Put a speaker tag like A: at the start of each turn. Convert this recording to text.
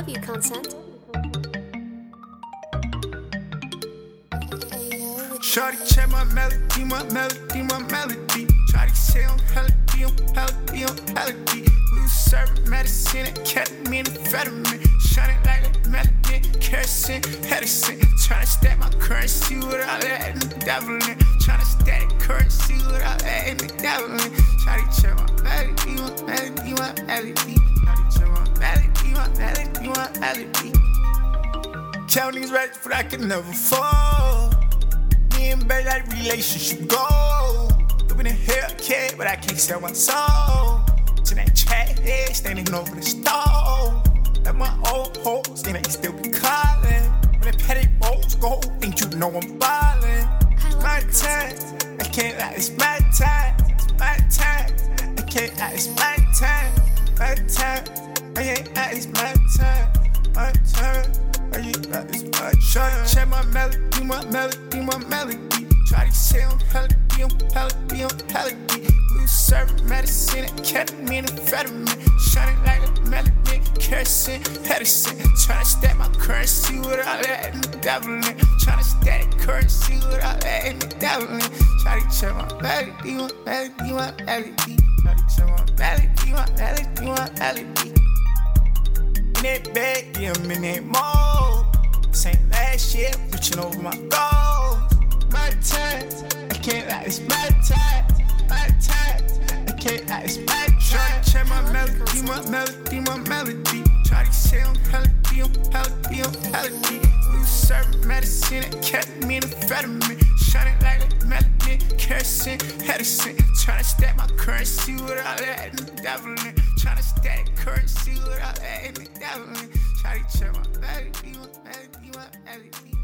A: love you, consent.
B: Shorty check my melody, my melody, my melody. Try to say I'm melody, I'm melody, I'm melody. We was serving medicine and ketamine, amphetamine. Shining like a melody, kerosene, Edison. Tryna stack my currency without letting the devil in. Tryna stack currency without letting the devil in. Shorty check my melody, my melody, my melody. Shorty check my melody, my melody, my melody. Tell these rats, but I can never fall. Me and baby, that relationship go. Doing a Hellcat, but I can't sell my soul. To that chat, head standing over the stove. Let my old hoes, then they still be calling. When the petty rolls go, think you know I'm ballin'. My time, I can't lie, it's my time. It's my time, I can't lie, it's my time. My time, I can't lie, it's my time. My time, I can't lie, it's my time. Check my melody, my melody, my melody. Try to say I'm melody, I'm melody, I'm was serving medicine ketamine, amphetamine. Shining like a melody, kerosene, Edison. Tryna stack my currency without letting the devil in. Tryna stack currency without letting the devil in. Try to check my melody, my melody, my melody. Try to check my melody, my melody, my melody. In that bag, yeah, I'm that mode. Same last year, reaching over my goals. My time, I can't lie, it's my time. My time, I can't lie, it's my time. Try to check my melody, my melody, my melody. Try to say I'm melody, I'm melody, I'm. We was serving medicine and ketamine, amphetamine. Shining like a melody, kerosene, Edison. Tryna stack my currency without letting the devil in. Tryna stack currency without devil in. Try to check my melody, my melody, my melody.